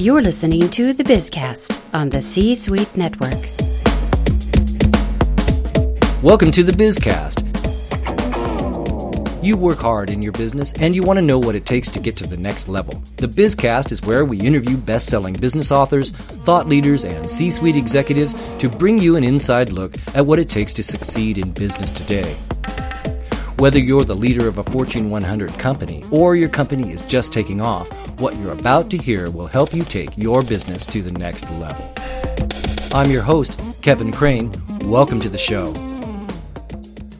You're listening to the Bizcast on the C Suite Network. Welcome to the Bizcast. You work hard in your business and you want to know what it takes to get to the next level. The Bizcast is where we interview best selling business authors, thought leaders, and C suite executives to bring you an inside look at what it takes to succeed in business today. Whether you're the leader of a Fortune 100 company or your company is just taking off, what you're about to hear will help you take your business to the next level. I'm your host, Kevin Craine. Welcome to the show.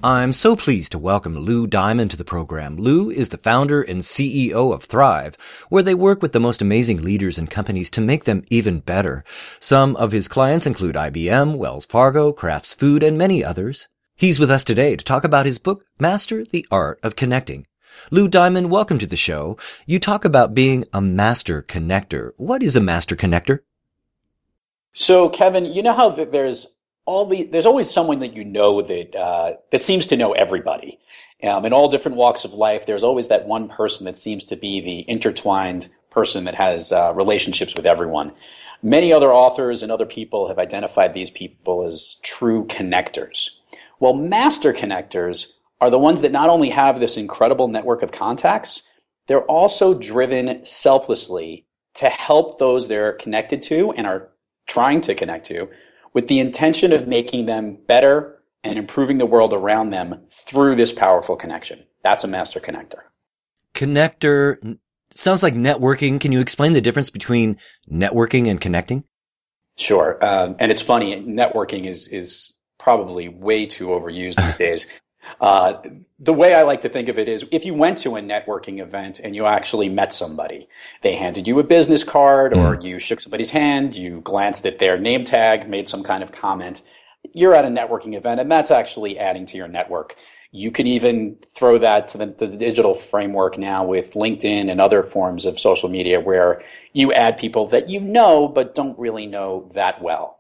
I'm so pleased to welcome Lou Diamond to the program. Lou is the founder and CEO of Thrive, where they work with the most amazing leaders and companies to make them even better. Some of his clients include IBM, Wells Fargo, Kraft Food, and many others. He's with us today to talk about his book, Master the Art of Connecting. Lou Diamond, welcome to the show. You talk about being a master connector. What is a master connector? So, Kevin, you know how there's all the there's always someone that you know that uh, that seems to know everybody. Um, in all different walks of life, there's always that one person that seems to be the intertwined person that has uh, relationships with everyone. Many other authors and other people have identified these people as true connectors. Well, master connectors are the ones that not only have this incredible network of contacts, they're also driven selflessly to help those they're connected to and are trying to connect to with the intention of making them better and improving the world around them through this powerful connection. That's a master connector. Connector sounds like networking. Can you explain the difference between networking and connecting? Sure. Um, and it's funny, networking is, is probably way too overused these days. Uh, the way I like to think of it is if you went to a networking event and you actually met somebody, they handed you a business card or mm. you shook somebody's hand, you glanced at their name tag, made some kind of comment. You're at a networking event and that's actually adding to your network. You can even throw that to the, to the digital framework now with LinkedIn and other forms of social media where you add people that you know but don't really know that well.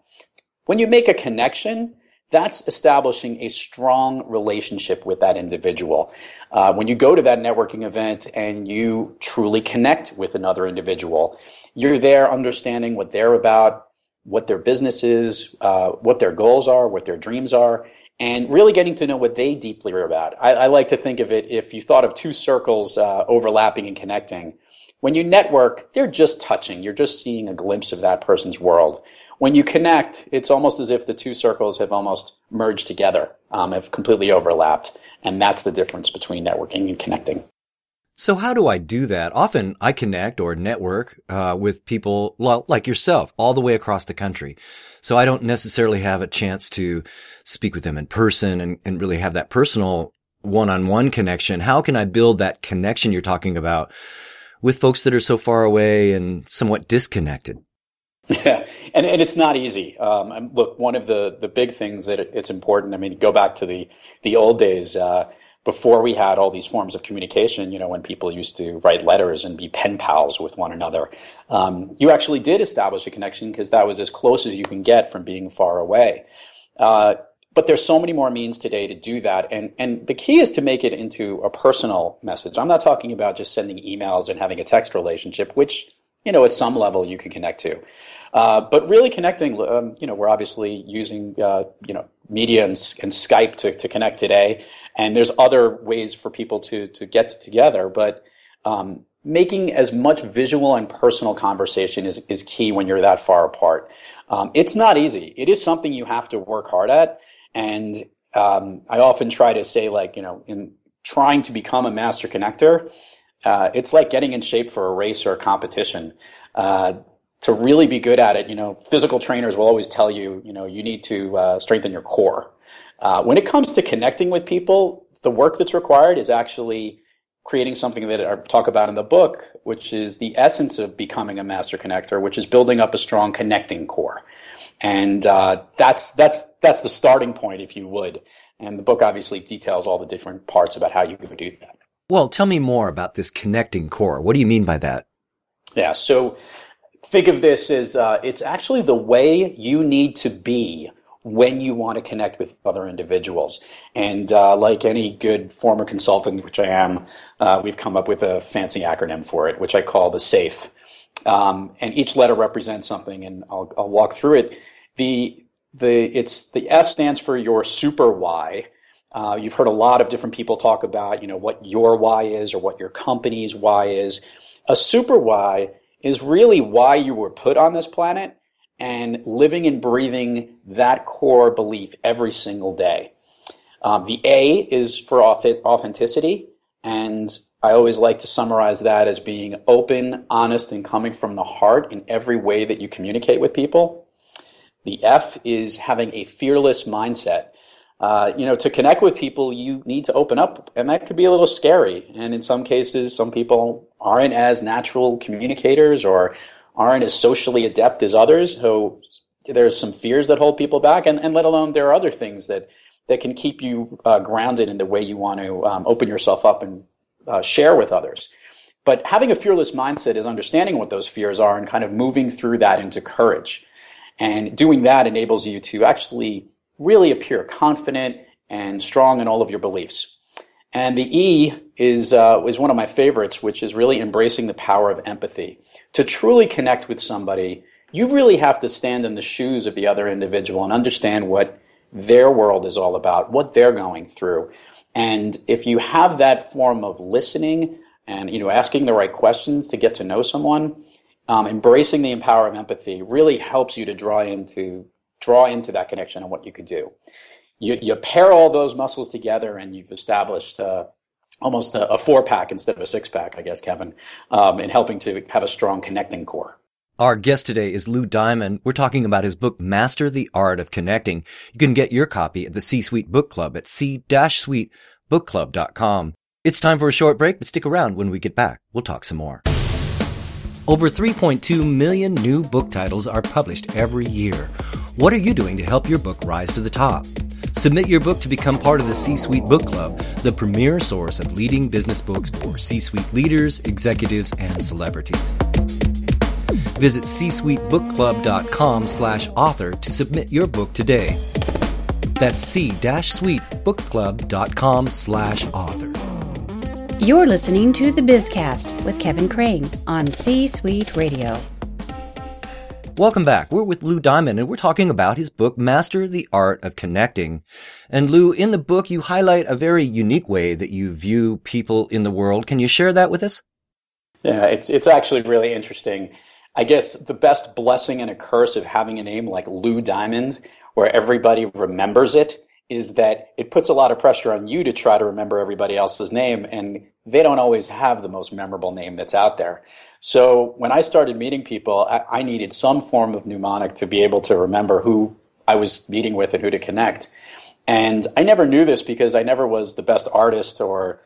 When you make a connection, that's establishing a strong relationship with that individual. Uh, when you go to that networking event and you truly connect with another individual, you're there understanding what they're about, what their business is, uh, what their goals are, what their dreams are, and really getting to know what they deeply are about. I, I like to think of it if you thought of two circles uh, overlapping and connecting. When you network, they're just touching. You're just seeing a glimpse of that person's world when you connect, it's almost as if the two circles have almost merged together, um, have completely overlapped. And that's the difference between networking and connecting. So how do I do that? Often I connect or network uh, with people like yourself all the way across the country. So I don't necessarily have a chance to speak with them in person and, and really have that personal one-on-one connection. How can I build that connection you're talking about with folks that are so far away and somewhat disconnected? Yeah, and, and it's not easy. Um, look, one of the, the big things that it, it's important. I mean, go back to the the old days uh, before we had all these forms of communication. You know, when people used to write letters and be pen pals with one another, um, you actually did establish a connection because that was as close as you can get from being far away. Uh, but there's so many more means today to do that, and and the key is to make it into a personal message. I'm not talking about just sending emails and having a text relationship, which you know at some level you can connect to. Uh, but really connecting, um, you know, we're obviously using, uh, you know, media and, and Skype to, to connect today. And there's other ways for people to, to get together. But um, making as much visual and personal conversation is, is key when you're that far apart. Um, it's not easy. It is something you have to work hard at. And um, I often try to say, like, you know, in trying to become a master connector, uh, it's like getting in shape for a race or a competition. Uh, to really be good at it, you know, physical trainers will always tell you, you know, you need to uh, strengthen your core. Uh, when it comes to connecting with people, the work that's required is actually creating something that I talk about in the book, which is the essence of becoming a master connector, which is building up a strong connecting core. And uh, that's that's that's the starting point, if you would. And the book obviously details all the different parts about how you would do that. Well, tell me more about this connecting core. What do you mean by that? Yeah, so think of this as uh, it's actually the way you need to be when you want to connect with other individuals. And uh, like any good former consultant, which I am, uh, we've come up with a fancy acronym for it, which I call the SAFE. Um, and each letter represents something, and I'll, I'll walk through it. The the it's the S stands for your super why. Uh, you've heard a lot of different people talk about, you know, what your why is or what your company's why is. A super why is really why you were put on this planet and living and breathing that core belief every single day. Um, the A is for authenticity, and I always like to summarize that as being open, honest, and coming from the heart in every way that you communicate with people. The F is having a fearless mindset. Uh, you know, to connect with people, you need to open up, and that could be a little scary. And in some cases, some people aren't as natural communicators or aren't as socially adept as others. So there's some fears that hold people back, and, and let alone there are other things that that can keep you uh, grounded in the way you want to um, open yourself up and uh, share with others. But having a fearless mindset is understanding what those fears are and kind of moving through that into courage. And doing that enables you to actually really appear confident and strong in all of your beliefs. And the E is, uh, is one of my favorites, which is really embracing the power of empathy. To truly connect with somebody, you really have to stand in the shoes of the other individual and understand what their world is all about, what they're going through. And if you have that form of listening and you know asking the right questions to get to know someone, um, embracing the power of empathy really helps you to draw into draw into that connection and what you could do. You, you pair all those muscles together, and you've established uh, almost a, a, four pack instead of a six pack, I guess, Kevin, um, in helping to have a strong connecting core. Our guest today is Lou Diamond. We're talking about his book, Master the Art of Connecting. You can get your copy at the C-Suite Book Club at c-suitebookclub.com. It's time for a short break, but stick around when we get back. We'll talk some more. Over 3.2 million new book titles are published every year. What are you doing to help your book rise to the top? Submit your book to become part of the C-Suite Book Club, the premier source of leading business books for C-suite leaders, executives, and celebrities. Visit csuitebookclub.com slash author to submit your book today. That's c-suitebookclub.com slash author. You're listening to The Bizcast with Kevin Craine on C-Suite Radio. Welcome back. We're with Lou Diamond and we're talking about his book, Master the Art of Connecting. And Lou, in the book, you highlight a very unique way that you view people in the world. Can you share that with us? Yeah, it's, it's actually really interesting. I guess the best blessing and a curse of having a name like Lou Diamond, where everybody remembers it, is that it puts a lot of pressure on you to try to remember everybody else's name, and they don't always have the most memorable name that's out there. So when I started meeting people, I, I needed some form of mnemonic to be able to remember who I was meeting with and who to connect. And I never knew this because I never was the best artist or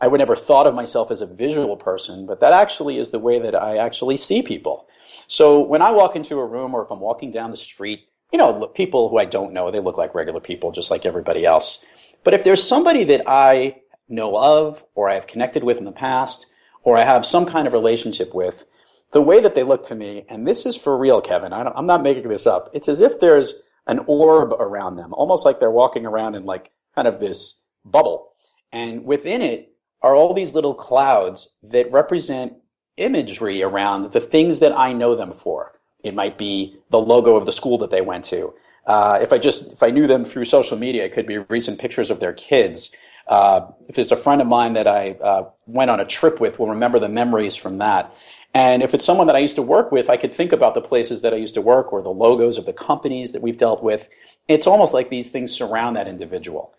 I would never thought of myself as a visual person, but that actually is the way that I actually see people. So when I walk into a room or if I'm walking down the street, you know, people who I don't know, they look like regular people just like everybody else. But if there's somebody that I know of or I have connected with in the past or I have some kind of relationship with, the way that they look to me, and this is for real, Kevin, I am not making this up. It's as if there's an orb around them, almost like they're walking around in like kind of this bubble. And within it, are all these little clouds that represent imagery around the things that I know them for. It might be the logo of the school that they went to. Uh, if I just if I knew them through social media, it could be recent pictures of their kids. Uh, if it's a friend of mine that I uh, went on a trip with, will remember the memories from that. And if it's someone that I used to work with, I could think about the places that I used to work or the logos of the companies that we've dealt with. It's almost like these things surround that individual.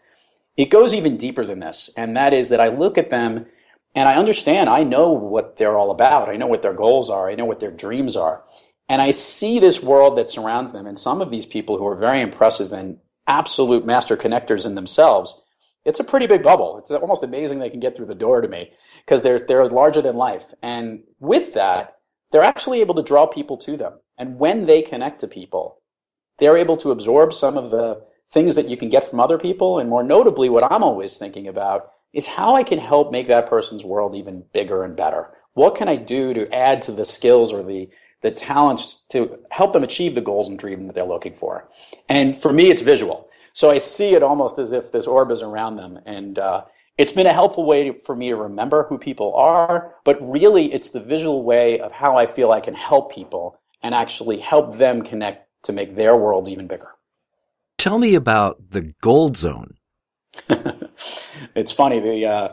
It goes even deeper than this, and that is that I look at them and I understand, I know what they're all about. I know what their goals are. I know what their dreams are. And I see this world that surrounds them. And some of these people who are very impressive and absolute master connectors in themselves, it's a pretty big bubble. It's almost amazing they can get through the door to me because they're, they're larger than life. And with that, they're actually able to draw people to them. And when they connect to people, they're able to absorb some of the things that you can get from other people. And more notably, what I'm always thinking about is how I can help make that person's world even bigger and better. What can I do to add to the skills or the the talents to help them achieve the goals and dreams that they're looking for? And for me, it's visual. So I see it almost as if this orb is around them, and uh, it's been a helpful way for me to remember who people are, but really it's the visual way of how I feel I can help people and actually help them connect to make their world even bigger. Tell me about the gold zone. it's funny. The, uh,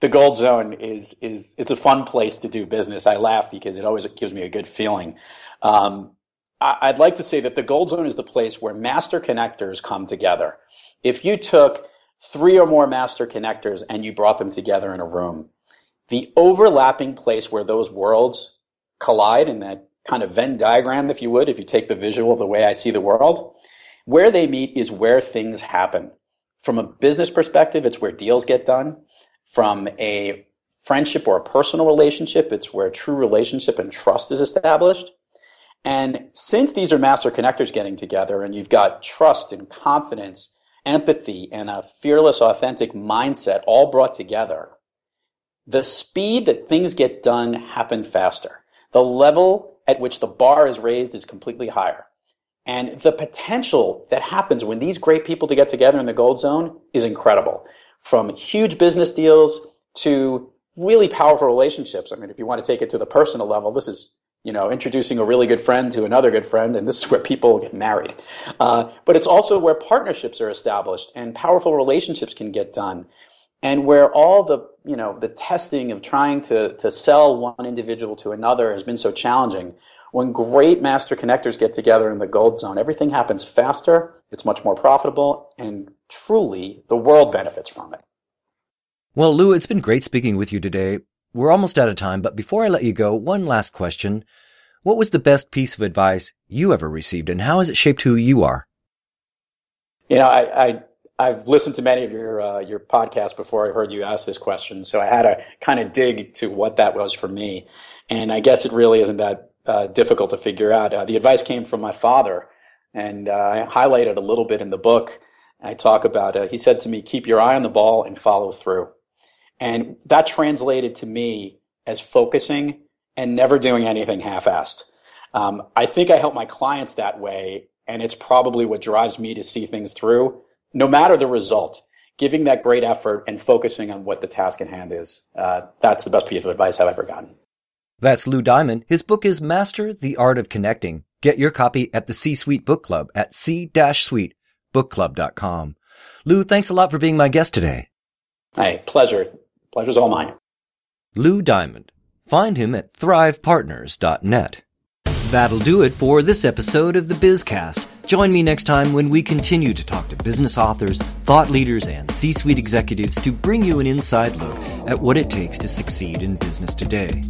the gold zone is, is, it's a fun place to do business. I laugh because it always gives me a good feeling. Um, I, I'd like to say that the gold zone is the place where master connectors come together. If you took three or more master connectors and you brought them together in a room, the overlapping place where those worlds collide in that kind of Venn diagram, if you would, if you take the visual the way I see the world, where they meet is where things happen. From a business perspective, it's where deals get done. From a friendship or a personal relationship, it's where true relationship and trust is established. And since these are master connectors getting together and you've got trust and confidence empathy, and a fearless, authentic mindset all brought together, the speed that things get done happen faster. The level at which the bar is raised is completely higher. And the potential that happens when these great people to get together in the gold zone is incredible. From huge business deals to really powerful relationships. I mean, if you want to take it to the personal level, this is you know, introducing a really good friend to another good friend, and this is where people get married. Uh, but it's also where partnerships are established and powerful relationships can get done, and where all the you know the testing of trying to to sell one individual to another has been so challenging. When great master connectors get together in the gold zone, everything happens faster. It's much more profitable, and truly, the world benefits from it. Well, Lou, it's been great speaking with you today. We're almost out of time, but before I let you go, one last question. What was the best piece of advice you ever received and how has it shaped who you are? You know, I, I have listened to many of your uh, your podcasts before I heard you ask this question, so I had to kind of dig to what that was for me, and I guess it really isn't that uh, difficult to figure out. Uh, the advice came from my father, and uh, I highlighted a little bit in the book. I talk about. Uh, he said to me, "Keep your eye on the ball and follow through." And that translated to me as focusing and never doing anything half-assed. Um, I think I help my clients that way, and it's probably what drives me to see things through, no matter the result. Giving that great effort and focusing on what the task at hand is. Uh, that's the best piece of advice I've ever gotten. That's Lou Diamond. His book is Master the Art of Connecting. Get your copy at the C Suite Book Club at c-suitebookclub.com. Lou, thanks a lot for being my guest today. Hey, pleasure. Pleasure's all mine. Lou Diamond. Find him at thrivepartners.net. That'll do it for this episode of the Bizcast. Join me next time when we continue to talk to business authors, thought leaders, and C suite executives to bring you an inside look at what it takes to succeed in business today.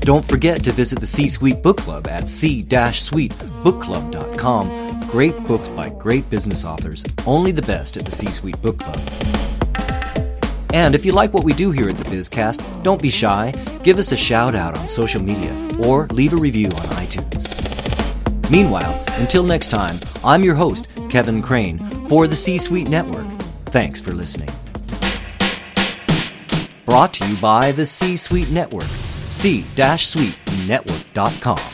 Don't forget to visit the C Suite Book Club at c-suitebookclub.com. Great books by great business authors, only the best at the C Suite Book Club. And if you like what we do here at the Bizcast, don't be shy. Give us a shout out on social media or leave a review on iTunes. Meanwhile, until next time, I'm your host, Kevin Craine, for the C Suite Network. Thanks for listening. Brought to you by the C Suite Network, c-suitenetwork.com.